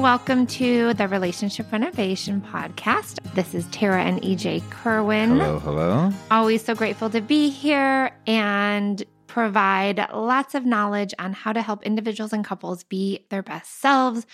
welcome to the Relationship Renovation Podcast. This is Tara and EJ Kerwin. Hello, hello. Always so grateful to be here and provide lots of knowledge on how to help individuals and couples be their best selves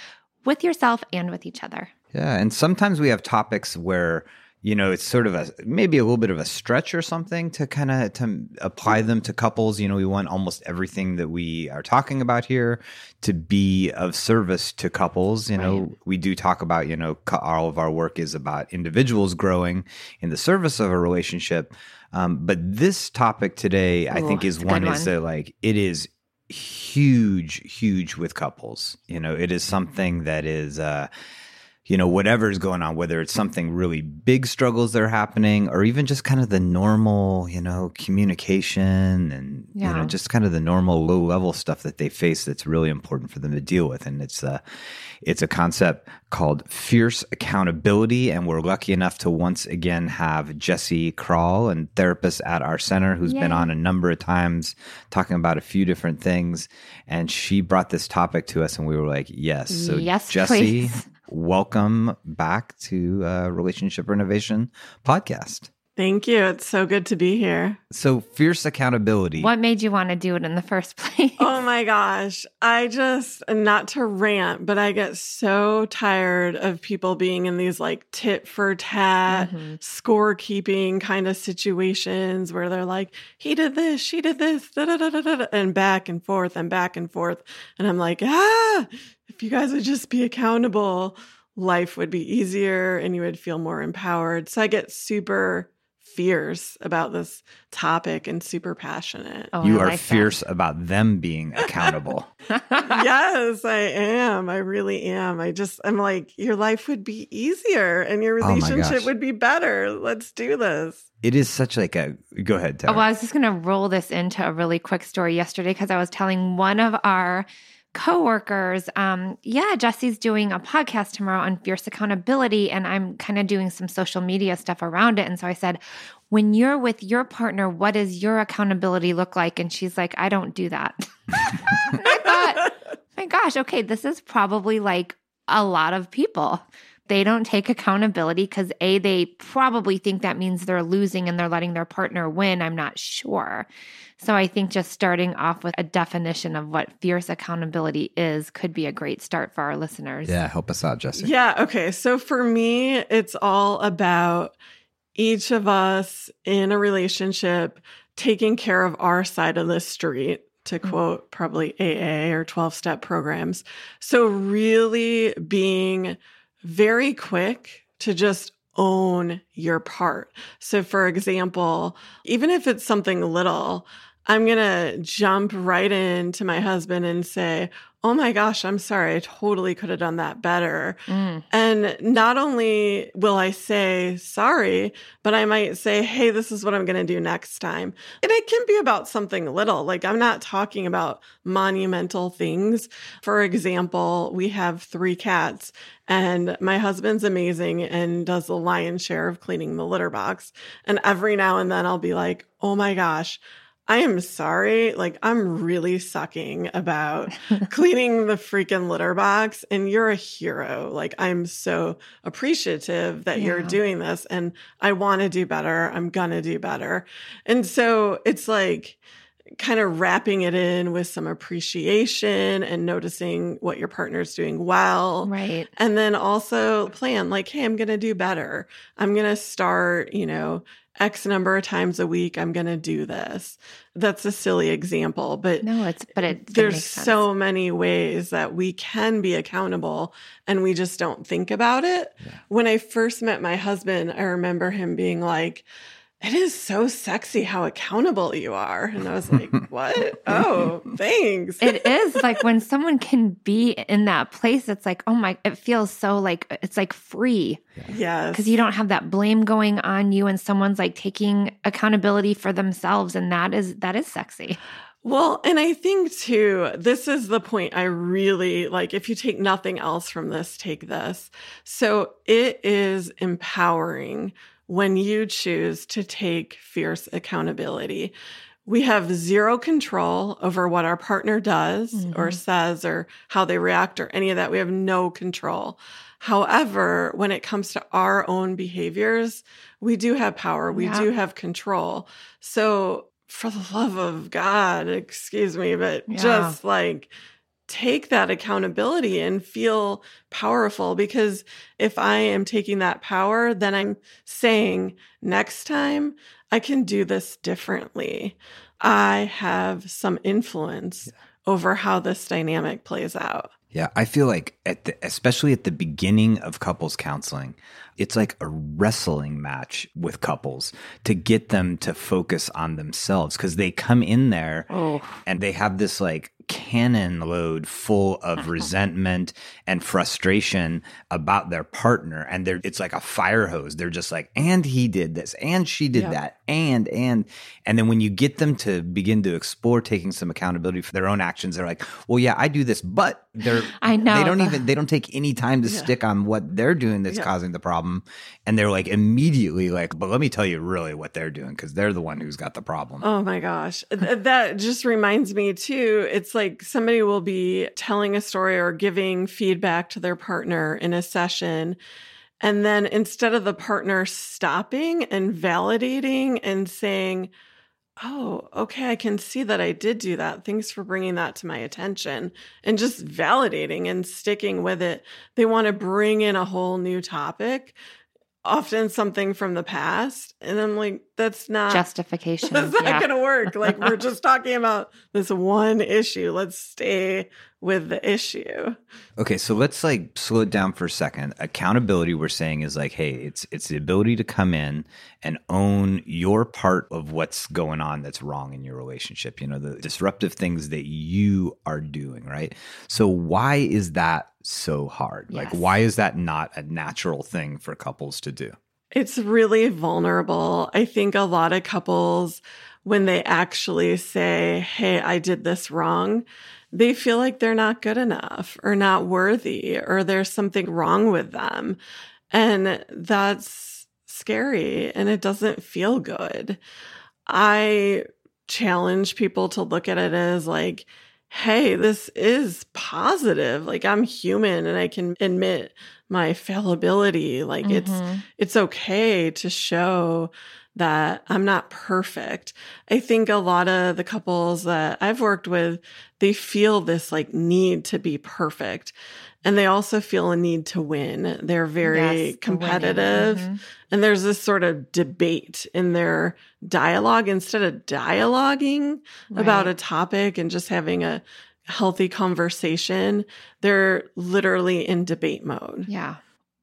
with yourself and with each other. Yeah, and sometimes we have topics where you know it's sort of a maybe a little bit of a stretch or something to kind of to apply them to couples you know we want almost everything that we are talking about here to be of service to couples you know Right. we do talk about you know all of our work is about individuals growing in the service of a relationship um, but this topic today i think is a one is one. that like it is huge huge with couples you know it is something that is uh you know whatever's going on whether it's something really big struggles that are happening or even just kind of the normal you know communication and you know just kind of the normal low level stuff that they face that's really important for them to deal with. And it's a, it's a concept called fierce accountability. And we're lucky enough to once again have Jesse Crawl and therapist at our center who's been on a number of times talking about a few different things. And she brought this topic to us and we were like yes. So Yes, Jesse please. Welcome back to uh, relationship renovation podcast Thank you. It's so good to be here. so fierce accountability What made you want to do it in the first place? Oh my gosh. I just, not to rant, but I get so tired of people being in these like tit for tat, Mhm. scorekeeping kind of situations where they're like, he did this, she did this, da, da, da, and back and forth and back and forth. And I'm like, ah, if you guys would just be accountable, life would be easier and you would feel more empowered. So I get super fierce about this topic and super passionate. Oh, you I are like that. fierce about them being accountable yes, I am. I really am. I just, I'm like, your life would be easier and your Oh relationship gosh. would be better. Let's do this. it is such like a go ahead Oh, well, I was just going to roll this into a really quick story yesterday because I was telling one of our coworkers, um, yeah, Jesse's doing a podcast tomorrow on fierce accountability, and I'm kind of doing some social media stuff around it. And so I said, when you're with your partner, what does your accountability look like? And she's like, I don't do that. I thought, my gosh, okay, this is probably like a lot of people. They don't take accountability because A, they probably think that means they're losing and they're letting their partner win. I'm not sure. So I think just starting off with a definition of what fierce accountability is could be a great start for our listeners. yeah help us out jesse Yeah. Okay. So for me, it's all about each of us in a relationship taking care of our side of the street. To Mm-hmm. quote probably AA or 12 step programs. So, really being very quick to just own your part. So, for example, even if it's something little, I'm going to jump right into my husband and say, Oh my gosh, I'm sorry. I totally could have done that better. Mm, And not only will I say sorry, but I might say, Hey, this is what I'm going to do next time. And it can be about something little. Like I'm not talking about monumental things. For example, we have three cats and my husband's amazing and does the lion's share of cleaning the litter box. And every now and then I'll be like, Oh my gosh. I am sorry. Like, I'm really sucking about cleaning the freaking litter box, and you're a hero. Like, I'm so appreciative that you're doing this, and I want to do better. I'm gonna do better. And so it's like, kind of wrapping it in with some appreciation and noticing what your partner's doing well. right. And then also plan like, hey, I'm going to do better. I'm going to start, you know, X number of times a week. I'm going to do this. That's a silly example, but No, it's, but it there's so many ways that we can be accountable and we just don't think about it. When I first met my husband, I remember him being like, it is so sexy how accountable you are. And I was like, what? Oh, thanks. it is like when someone can be in that place, it's like, oh my, it feels so like, it's like free. yes. because you don't have that blame going on you and someone's like taking accountability for themselves and that is that is sexy Well, and I think too, this is the point I really like. If you take nothing else from this, take this. So it is empowering when you choose to take fierce accountability. we have zero control over what our partner does mm-hmm. or says or how they react or any of that. We have no control. However, when it comes to our own behaviors, we do have power. We yeah. do have control. So for the love of God, excuse me, but yeah. just like take that accountability and feel powerful because if I am taking that power, then I'm saying next time I can do this differently. I have some influence yeah. over how this dynamic plays out. Yeah, I feel like at the, especially at the beginning of couples counseling, it's like a wrestling match with couples to get them to focus on themselves because they come in there oh. and they have this like cannon load full of resentment and frustration about their partner and they're it's like a fire hose. They're just like and he did this and she did that and and and then when you get them to begin to explore taking some accountability for their own actions they're like well yeah i do this but they're i know. they don't even they don't take any time to yeah. stick on what they're doing that's yeah. causing the problem and they're like immediately like but let me tell you really what they're doing because they're the one who's got the problem. Oh my gosh. That just reminds me too it's like somebody will be telling a story or giving feedback to their partner in a session. And then instead of the partner stopping and validating and saying, Oh, okay, I can see that I did do that. Thanks for bringing that to my attention and just validating and sticking with it. They want to bring in a whole new topic often something from the past and i'm like that's not justification that's not yeah. gonna work. Like we're just talking about this one issue. Let's stay with the issue. Okay so let's like slow it down for a second. Accountability we're saying is like hey it's it's the ability to come in and own your part of what's going on that's wrong in your relationship you know the disruptive things that you are doing right? So why is that so hard? Yes. Like, why is that not a natural thing for couples to do? It's really vulnerable. I think a lot of couples, when they actually say, Hey, I did this wrong, they feel like they're not good enough or not worthy or there's something wrong with them. And that's scary and it doesn't feel good. I challenge people to look at it as like, hey, this is positive. Like I'm human and I can admit my fallibility. Like mm-hmm. it's it's okay to show that I'm not perfect. I think a lot of the couples that I've worked with, they feel this like need to be perfect. And they also feel a need to win. They're very yes, competitive. Mm-hmm. And there's this sort of debate in their dialogue instead of dialoguing right. about a topic and just having a healthy conversation. They're literally in debate mode. Yeah.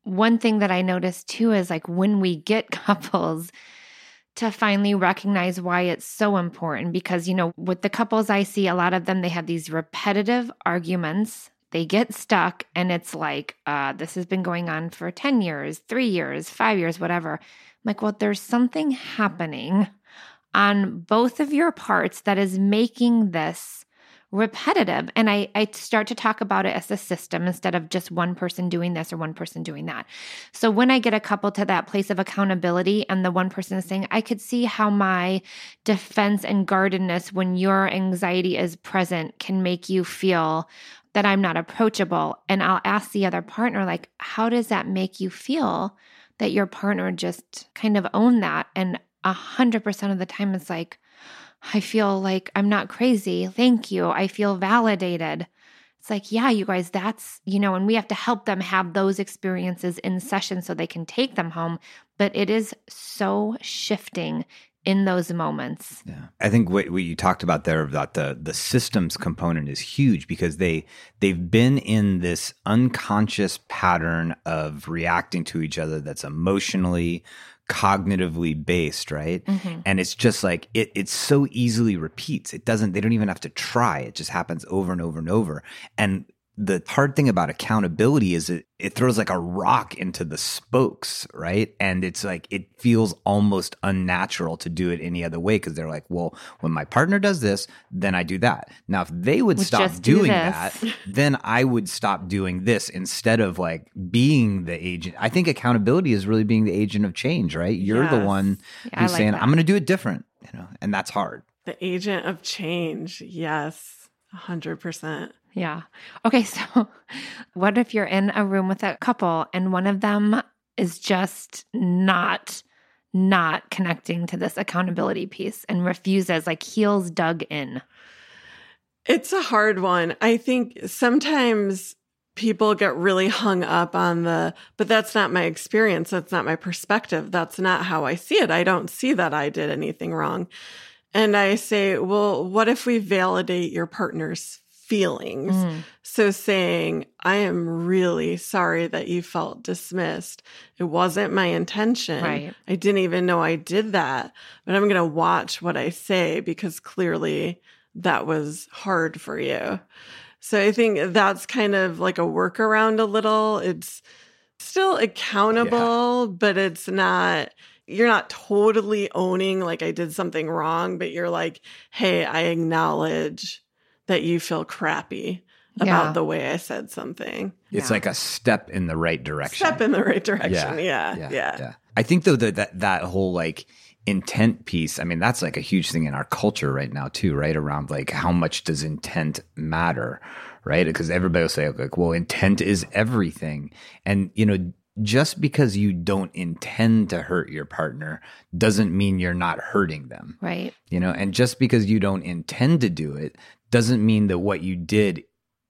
One thing that I noticed too is like when we get couples to finally recognize why it's so important because, you know, with the couples I see, a lot of them, they have these repetitive arguments they get stuck and it's like uh, this has been going on for 10 years 3 years 5 years whatever. I'm like well there's something happening on both of your parts that is making this repetitive and I, I start to talk about it as a system instead of just one person doing this or one person doing that so when i get a couple to that place of accountability and the one person is saying i could see how my defense and guardedness when your anxiety is present can make you feel that I'm not approachable. And I'll ask the other partner, like, how does that make you feel that your partner just kind of owned that? And a hundred percent of the time, it's like, I feel like I'm not crazy. Thank you. I feel validated. It's like, yeah, you guys, that's, you know, and we have to help them have those experiences in session so they can take them home. But it is so shifting in those moments. Yeah. I think what, what you talked about there about the the systems component is huge because they they've been in this unconscious pattern of reacting to each other that's emotionally cognitively based, right? Mm-hmm. And it's just like it it so easily repeats. It doesn't they don't even have to try. It just happens over and over and over. And the hard thing about accountability is it, it throws like a rock into the spokes, right? And it's like it feels almost unnatural to do it any other way because they're like, well, when my partner does this, then I do that. Now, if they would stop doing do that, then I would stop doing this instead of like being the agent. I think accountability is really being the agent of change, right? You're yes. the one who's like saying, that. I'm going to do it different, you know, and that's hard. The agent of change. Yes, 100%. Yeah. Okay. So, what if you're in a room with a couple and one of them is just not not connecting to this accountability piece and refuses like heels dug in it's a hard one i think sometimes people get really hung up on the but that's not my experience that's not my perspective that's not how i see it i don't see that i did anything wrong and i say well what if we validate your partner's feelings. Mm. So saying, I am really sorry that you felt dismissed. It wasn't my intention. Right. I didn't even know I did that, but I'm going to watch what I say because clearly that was hard for you. So I think that's kind of like a workaround a little. It's still accountable, yeah. but it's not you're not totally owning like I did something wrong, but you're like, hey, I acknowledge that you feel crappy about yeah. the way I said something. It's yeah. like a step in the right direction. Step in the right direction. Yeah. Yeah. Yeah. yeah. I think though that, that that whole like intent piece, I mean, that's like a huge thing in our culture right now too, right? Around like how much does intent matter? Right. Because everybody will say like, well, intent is everything. And you know, just because you don't intend to hurt your partner doesn't mean you're not hurting them. Right. You know, and just because you don't intend to do it doesn't mean that what you did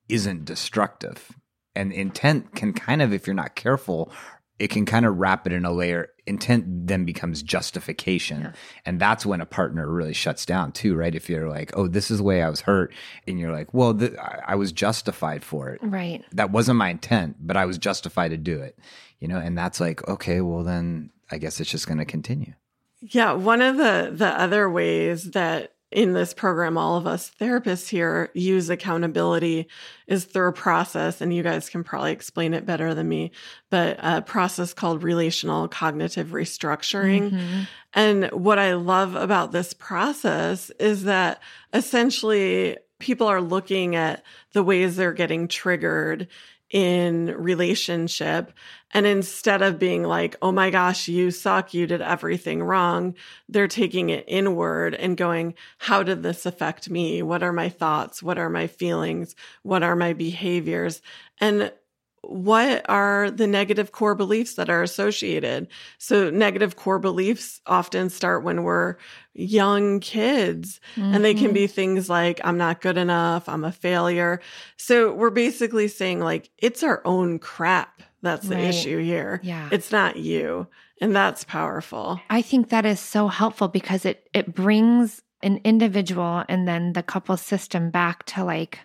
isn't destructive. And intent can kind of, if you're not careful, it can kind of wrap it in a layer. Intent then becomes justification. Yeah. And that's when a partner really shuts down too, right? If you're like, oh, this is the way I was hurt. And you're like, well, th- I was justified for it. Right. That wasn't my intent, but I was justified to do it, you know? And that's like, okay, well, then I guess it's just going to continue. Yeah. One of the, the other ways that in this program, all of us therapists here use accountability is through a process, and you guys can probably explain it better than me, but a process called relational cognitive restructuring. Mm-hmm. And what I love about this process is that essentially people are looking at the ways they're getting triggered in relationship. And instead of being like, oh my gosh, you suck, you did everything wrong, they're taking it inward and going, how did this affect me? What are my thoughts? What are my feelings? What are my behaviors? And what are the negative core beliefs that are associated? So, negative core beliefs often start when we're young kids, mm-hmm. and they can be mm-hmm. things like, I'm not good enough, I'm a failure. So, we're basically saying, like, it's our own crap that's the right. issue here. Yeah. It's not you. And that's powerful. I think that is so helpful because it it brings an individual and then the couple system back to like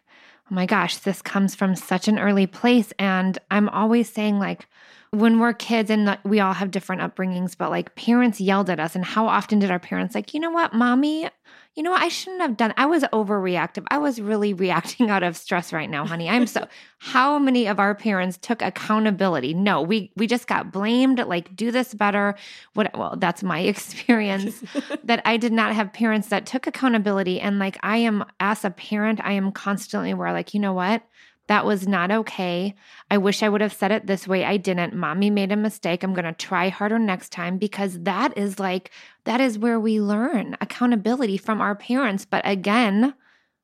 oh my gosh, this comes from such an early place. And I'm always saying, like, when we're kids and we all have different upbringings, but like parents yelled at us. And how often did our parents, like, you know what, mommy, you know, what? I shouldn't have done. I was overreactive. I was really reacting out of stress right now, honey. I'm so. how many of our parents took accountability? No, we we just got blamed. Like, do this better. What? Well, that's my experience. that I did not have parents that took accountability. And like, I am as a parent, I am constantly aware. Like, you know what? That was not okay. I wish I would have said it this way. I didn't. Mommy made a mistake. I'm going to try harder next time because that is like, that is where we learn accountability from our parents. But again,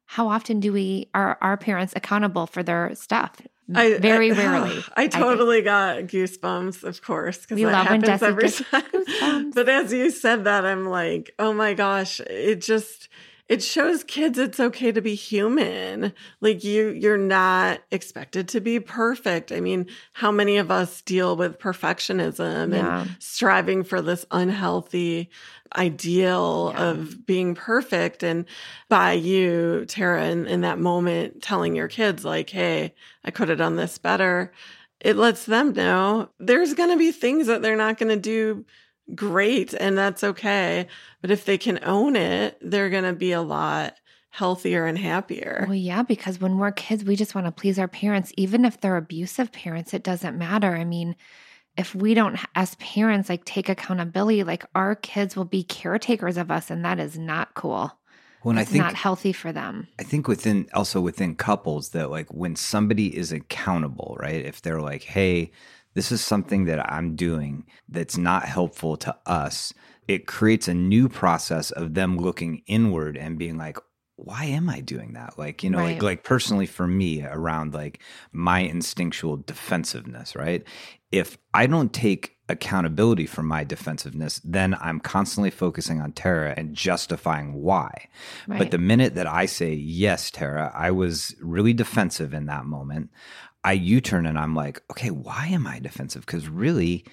how often do we are our parents accountable for their stuff? I, Very I, rarely. I totally I got goosebumps, of course, because that happens every time. but as you said that, I'm like, oh my gosh, it just it shows kids it's okay to be human. Like you you're not expected to be perfect. I mean, how many of us deal with perfectionism yeah. and striving for this unhealthy ideal yeah. of being perfect and by you Tara in, in that moment telling your kids like, "Hey, I could have done this better." It lets them know there's going to be things that they're not going to do great and that's okay. But if they can own it, they're going to be a lot healthier and happier. Well, yeah, because when we're kids, we just want to please our parents. Even if they're abusive parents, it doesn't matter. I mean, if we don't, as parents, like take accountability, like our kids will be caretakers of us, and that is not cool. When I think not healthy for them. I think within also within couples that like when somebody is accountable, right? If they're like, "Hey, this is something that I'm doing that's not helpful to us. it creates a new process of them looking inward and being like, why am I doing that? Like, you know, Right. like like personally for me around like my instinctual defensiveness, right? If I don't take accountability for my defensiveness, then I'm constantly focusing on Tara and justifying why. But the minute that I say, yes, Tara, I was really defensive in that moment, I U turn and I'm like, okay, why am I defensive? Because really,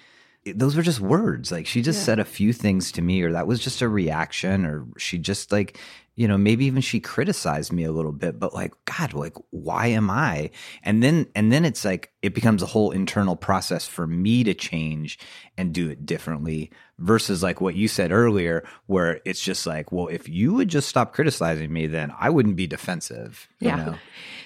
those were just words. Like she just Yeah. said a few things to me, or that was just a reaction, or she just like, you know, maybe even she criticized me a little bit, but like, God, like, why am I? And then, and then it's like, it becomes a whole internal process for me to change and do it differently versus like what you said earlier, where it's just like, well, if you would just stop criticizing me, then I wouldn't be defensive. You Yeah. know?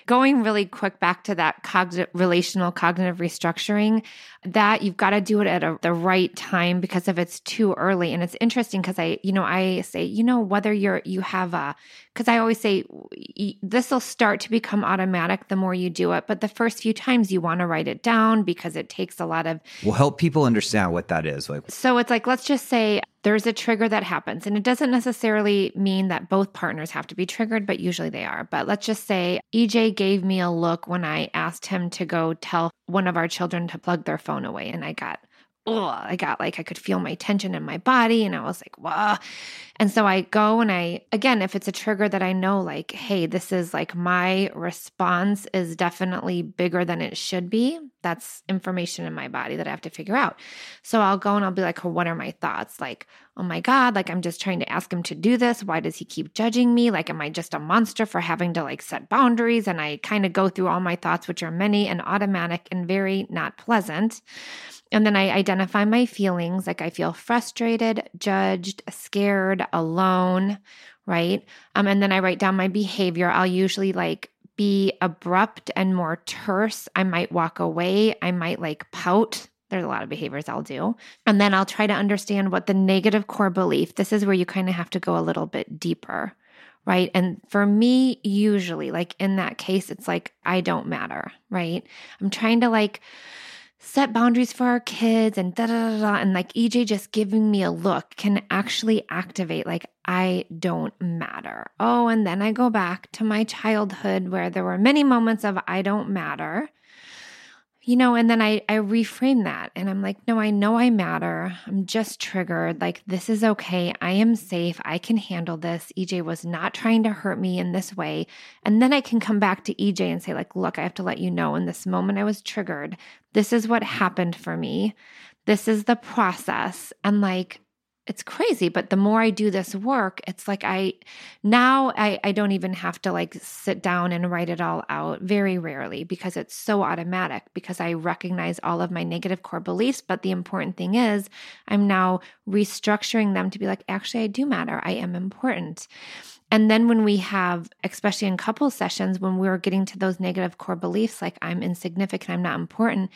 Going really quick back to that cognitive, relational cognitive restructuring, that you've got to do it at a, the right time because if it's too early, and it's interesting because I, you know, I say, you know, whether you're you have a, because I always say this will start to become automatic the more you do it, but the first few times you want to write it down because it takes a lot of We'll help people understand what that is. Like, so it's like, let's just say there's a trigger that happens, and it doesn't necessarily mean that both partners have to be triggered, but usually they are. But let's just say EJ gave me a look when I asked him to go tell one of our children to plug their phone away, and I got, oh, I got like, I could feel my tension in my body, and I was like, wow. And so I go and I, again, if it's a trigger that I know, like, hey, this is like my response is definitely bigger than it should be, that's information in my body that I have to figure out. So I'll go and I'll be like, oh, what are my thoughts? Like, oh my God, like I'm just trying to ask him to do this. Why does he keep judging me? Like, am I just a monster for having to like set boundaries? And I kind of go through all my thoughts, which are many and automatic and very not pleasant. And then I identify my feelings like I feel frustrated, judged, scared, alone, right? Um, and then I write down my behavior. I'll usually like be abrupt and more terse. I might walk away. I might like pout. There's a lot of behaviors I'll do. And then I'll try to understand what the negative core belief, this is where you kind of have to go a little bit deeper, right? And for me, usually, like in that case, it's like, I don't matter, right? I'm trying to like, set boundaries for our kids and da da da da. And like EJ just giving me a look can actually activate, like, I don't matter. Oh, and then I go back to my childhood where there were many moments of I don't matter. You know, and then I, I reframe that and I'm like, no, I know I matter. I'm just triggered. Like, this is okay. I am safe. I can handle this. EJ was not trying to hurt me in this way. And then I can come back to EJ and say, like, look, I have to let you know in this moment I was triggered. This is what happened for me. This is the process. And like, it's crazy but the more i do this work it's like i now I, I don't even have to like sit down and write it all out very rarely because it's so automatic because i recognize all of my negative core beliefs but the important thing is i'm now restructuring them to be like actually i do matter i am important and then when we have, especially in couple sessions, when we're getting to those negative core beliefs, like I'm insignificant, I'm not important,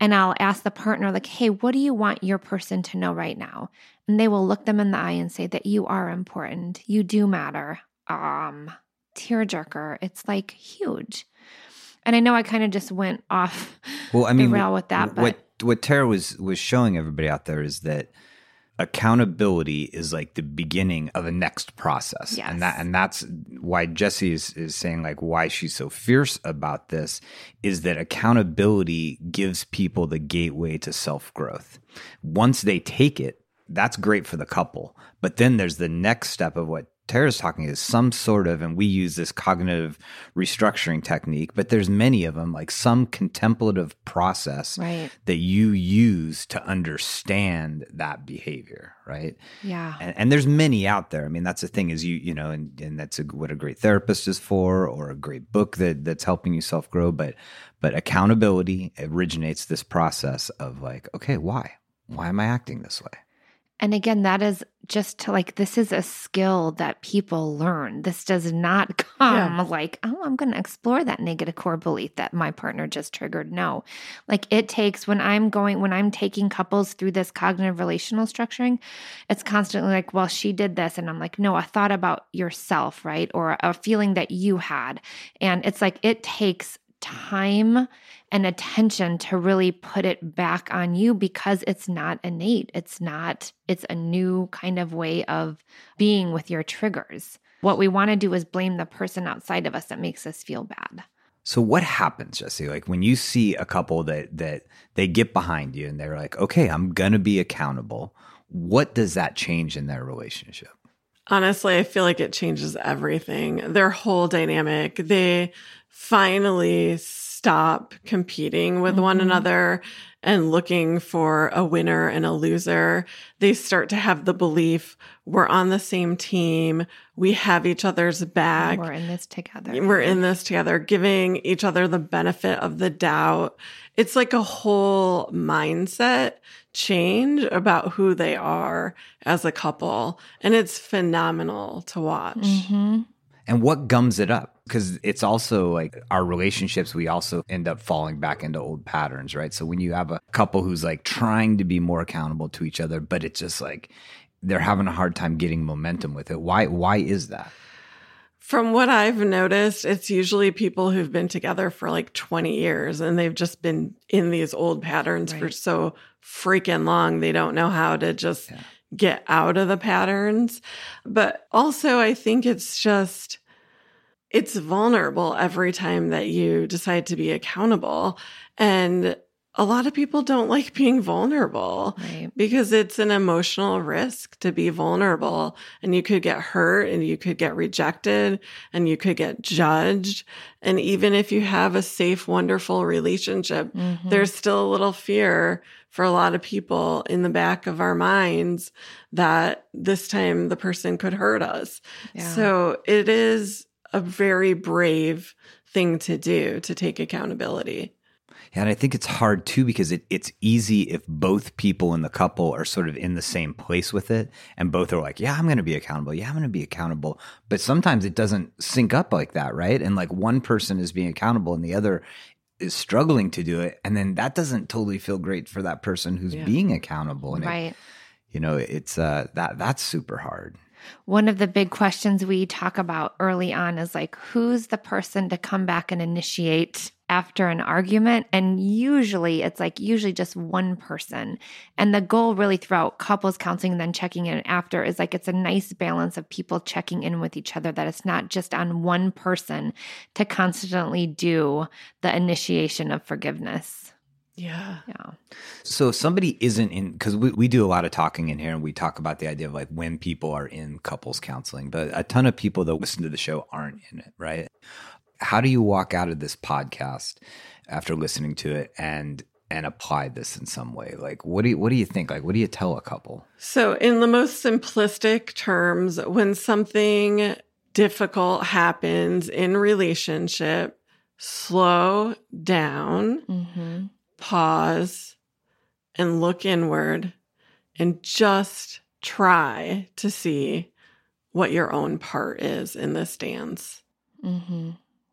and I'll ask the partner, like, hey, what do you want your person to know right now? And they will look them in the eye and say that you are important, you do matter. Um, tearjerker. It's like huge. And I know I kind of just went off well, I the mean, rail with that, but what what Tara was was showing everybody out there is that accountability is like the beginning of a next process. Yes. and that and that's why jesse is, is saying like why she's so fierce about this is that accountability gives people the gateway to self-growth. Once they take it that's great for the couple. But then there's the next step of what Tara's talking is some sort of, and we use this cognitive restructuring technique, but there's many of them, like some contemplative process right. that you use to understand that behavior, right? Yeah. And, and there's many out there. I mean, that's the thing is you, you know, and, and that's a, what a great therapist is for, or a great book that that's helping you self grow. But, but accountability originates this process of like, okay, why? Why am I acting this way? And again, that is just to like, this is a skill that people learn. This does not come Yeah. like, oh, I'm going to explore that negative core belief that my partner just triggered. No, like it takes when I'm going, when I'm taking couples through this cognitive relational structuring, it's constantly like, well, she did this. And I'm like, no, a thought about yourself, right? Or a feeling that you had. And it's like, it takes time and attention to really put it back on you because it's not innate. It's not, it's a new kind of way of being with your triggers. What we want to do is blame the person outside of us that makes us feel bad. So what happens, Jesse? Like when you see a couple that that they get behind you and they're like, "Okay, I'm going to be accountable." What does that change in their relationship? Honestly, I feel like it changes everything. Their whole dynamic. They finally stop competing with mm-hmm. one another and looking for a winner and a loser. They start to have the belief we're on the same team. We have each other's back. We're in this together. We're in this together, giving each other the benefit of the doubt. It's like a whole mindset change about who they are as a couple. And it's phenomenal to watch. Mm-hmm. And what gums it up? Because it's also like our relationships, we also end up falling back into old patterns, right? So when you have a couple who's like trying to be more accountable to each other, but it's just like they're having a hard time getting momentum with it. Why why is that? From what I've noticed, it's usually people who've been together for like 20 years and they've just been in these old patterns right. for so freaking long. They don't know how to just yeah get out of the patterns. But also, I think it's just, it's vulnerable every time that you decide to be accountable. And a lot of people don't like being vulnerable right. because it's an emotional risk to be vulnerable and you could get hurt and you could get rejected and you could get judged. And even if you have a safe, wonderful relationship, mm-hmm. there's still a little fear for a lot of people in the back of our minds that this time the person could hurt us. Yeah. So it is a very brave thing to do to take accountability. Yeah, and I think it's hard too because it, it's easy if both people in the couple are sort of in the same place with it and both are like, yeah, I'm going to be accountable. Yeah, I'm going to be accountable. But sometimes it doesn't sync up like that, right? And like one person is being accountable and the other is struggling to do it. And then that doesn't totally feel great for that person who's yeah. being accountable. And right. It, you know, it's uh that that's super hard. One of the big questions we talk about early on is like, who's the person to come back and initiate after an argument. And usually it's like usually just one person. And the goal really throughout couples counseling and then checking in after is like it's a nice balance of people checking in with each other, that it's not just on one person to constantly do the initiation of forgiveness. Yeah. Yeah. So if somebody isn't in, because we, we do a lot of talking in here and we talk about the idea of like when people are in couples counseling, but a ton of people that listen to the show aren't in it, right? how do you walk out of this podcast after listening to it and and apply this in some way like what do you what do you think like what do you tell a couple so in the most simplistic terms when something difficult happens in relationship slow down mm-hmm. Pause and look inward and just try to see what your own part is in this dance mm-hmm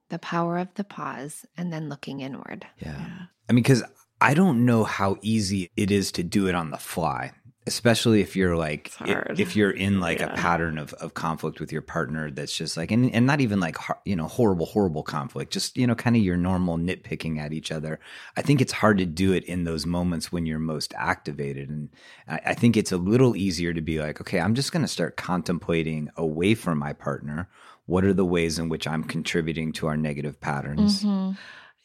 the power of the pause and then looking inward. Yeah. yeah. I mean, because I don't know how easy it is to do it on the fly, especially if you're like, if, you're in like yeah. a pattern of, of conflict with your partner that's just like, and, and not even like, you know, horrible, horrible conflict, just, you know, kind of your normal nitpicking at each other. I think it's hard to do it in those moments when you're most activated. And I, I think it's a little easier to be like, okay, I'm just going to start contemplating away from my partner what are the ways in which I'm contributing to our negative patterns? Mm-hmm.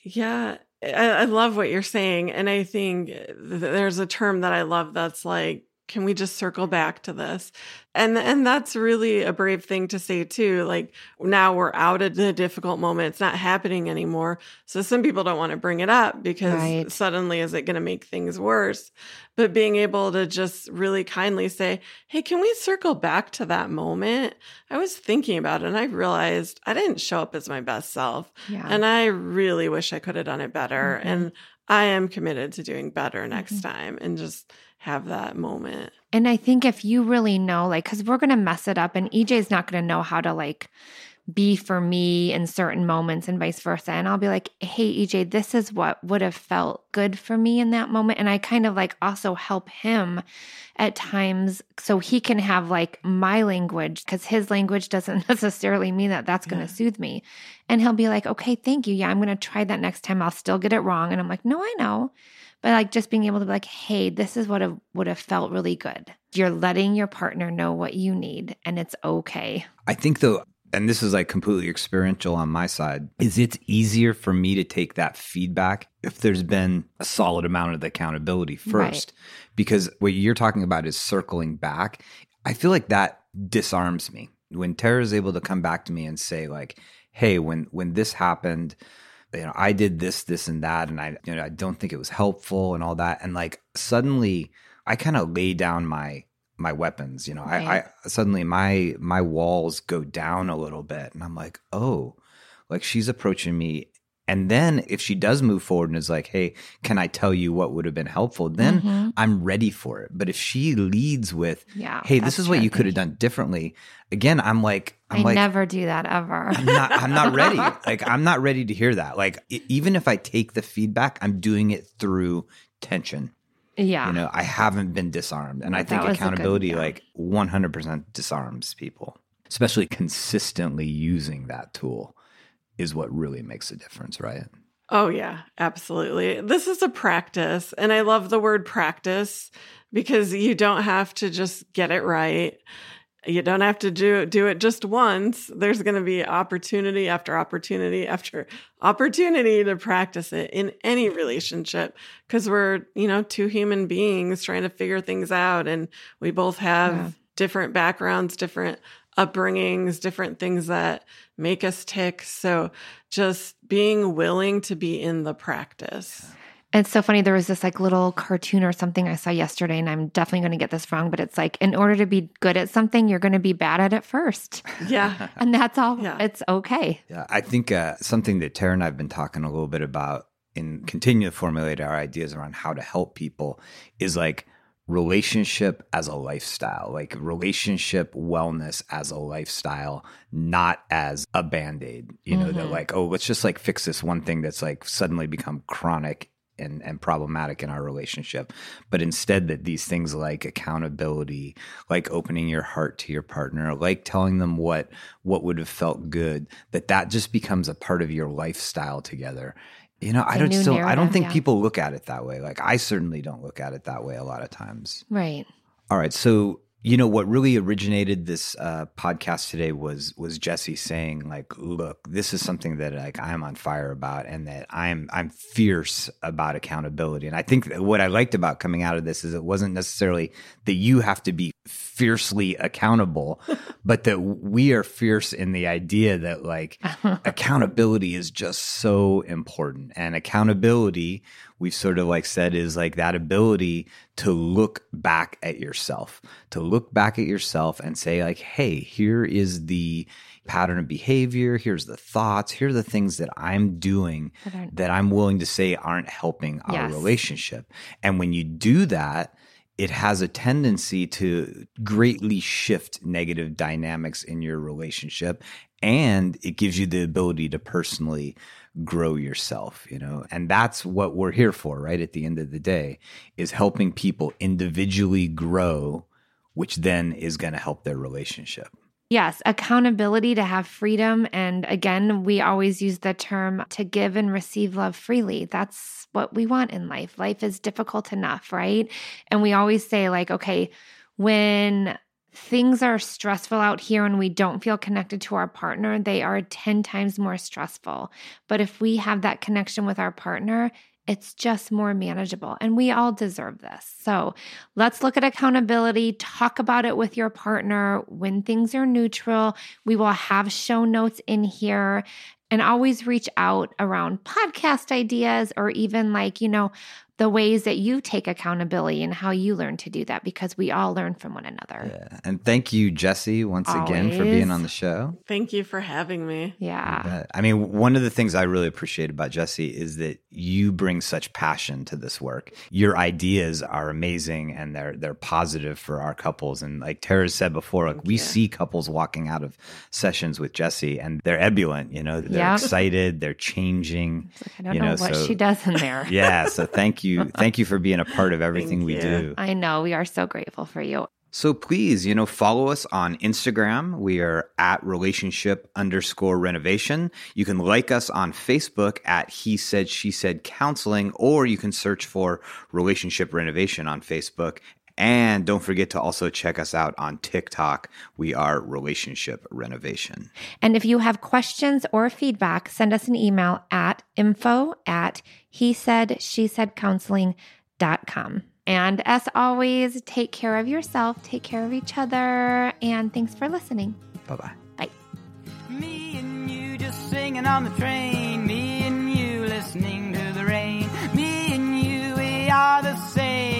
Yeah, I, I, love what you're saying. And I think there's a term that I love that's like can we just circle back to this and and that's really a brave thing to say too like now we're out of the difficult moment it's not happening anymore so some people don't want to bring it up because right. suddenly is it going to make things worse but being able to just really kindly say hey can we circle back to that moment i was thinking about it and i realized i didn't show up as my best self yeah. and i really wish i could have done it better mm-hmm. and i am committed to doing better next mm-hmm. time and just have that moment. And I think if you really know, like, because we're going to mess it up, and EJ's not going to know how to, like, be for me in certain moments and vice versa. And I'll be like, hey, EJ, this is what would have felt good for me in that moment. And I kind of like also help him at times so he can have like my language because his language doesn't necessarily mean that that's going to yeah. soothe me. And he'll be like, okay, thank you. Yeah, I'm going to try that next time. I'll still get it wrong. And I'm like, no, I know. But like just being able to be like, hey, this is what would have felt really good. You're letting your partner know what you need and it's okay. I think though, and this is like completely experiential on my side, is it's easier for me to take that feedback if there's been a solid amount of accountability first. Right. Because what you're talking about is circling back. I feel like that disarms me. When Tara is able to come back to me and say, like, hey, when when this happened, you know, I did this, this, and that, and I, you know, I don't think it was helpful and all that. And like suddenly I kind of lay down my my weapons. You know, right. I, I suddenly my my walls go down a little bit, and I'm like, oh, like she's approaching me. And then if she does move forward and is like, hey, can I tell you what would have been helpful? Then mm-hmm. I'm ready for it. But if she leads with, yeah, hey, this is what you could have done differently, again, I'm like, I'm I like, never do that ever. I'm not, I'm not ready. like, I'm not ready to hear that. Like, even if I take the feedback, I'm doing it through tension. Yeah. You know, I haven't been disarmed. And I think accountability good, yeah. like 100% disarms people, especially consistently using that tool is what really makes a difference, right? Oh, yeah, absolutely. This is a practice. And I love the word practice because you don't have to just get it right. You don't have to do do it just once. There's going to be opportunity after opportunity after opportunity to practice it in any relationship because we're, you know, two human beings trying to figure things out and we both have yeah. different backgrounds, different upbringings, different things that make us tick. So just being willing to be in the practice. It's so funny. There was this like little cartoon or something I saw yesterday, and I'm definitely going to get this wrong, but it's like, in order to be good at something, you're going to be bad at it first. Yeah. and that's all. Yeah. It's okay. Yeah. I think uh, something that Tara and I have been talking a little bit about and continue to formulate our ideas around how to help people is like relationship as a lifestyle, like relationship wellness as a lifestyle, not as a band aid. You know, mm-hmm. that like, oh, let's just like fix this one thing that's like suddenly become chronic and, and problematic in our relationship, but instead that these things like accountability, like opening your heart to your partner, like telling them what what would have felt good, that that just becomes a part of your lifestyle together. You know, I don't still I don't think yeah. people look at it that way. Like I certainly don't look at it that way a lot of times. Right. All right. So you know what really originated this uh, podcast today was was Jesse saying like, "Look, this is something that like I'm on fire about, and that I'm I'm fierce about accountability." And I think what I liked about coming out of this is it wasn't necessarily that you have to be fiercely accountable, but that we are fierce in the idea that like accountability is just so important, and accountability we've sort of like said is like that ability to look back at yourself, to look back at yourself and say, like, hey, here is the pattern of behavior. Here's the thoughts. Here are the things that I'm doing that, that I'm willing to say aren't helping our yes. relationship. And when you do that, it has a tendency to greatly shift negative dynamics in your relationship. And it gives you the ability to personally grow yourself, you know? And that's what we're here for, right? At the end of the day, is helping people individually grow, which then is going to help their relationship. Yes, accountability to have freedom. And again, we always use the term to give and receive love freely. That's what we want in life. Life is difficult enough, right? And we always say, like, okay, when things are stressful out here and we don't feel connected to our partner, they are 10 times more stressful. But if we have that connection with our partner, it's just more manageable. And we all deserve this. So let's look at accountability, talk about it with your partner when things are neutral. We will have show notes in here and always reach out around podcast ideas or even like, you know, the ways that you take accountability and how you learn to do that because we all learn from one another. Yeah. And thank you, Jesse, once again for being on the show. Thank you for having me. Yeah. I mean, one of the things I really appreciate about Jesse is that you bring such passion to this work. Your ideas are amazing and they're they're positive for our couples. And like Tara said before, like we you. see couples walking out of sessions with Jesse and they're ebullient, you know, they're Yeah. excited, they're changing. I don't you know, know, what so- she does in there. Yeah. So thank you. Thank you for being a part of everything we you. do. I know. We are so grateful for you. So please, you know, follow us on Instagram. We are at relationship underscore renovation. You can like us on Facebook at He Said, She Said Counseling, or you can search for relationship renovation on Facebook. And don't forget to also check us out on TikTok. We are relationship renovation. And if you have questions or feedback, send us an email at info at he said, she said counseling.com. And as always, take care of yourself, take care of each other, and thanks for listening. Bye bye. Bye. Me and you just singing on the train. Me and you listening to the rain. Me and you, we are the same.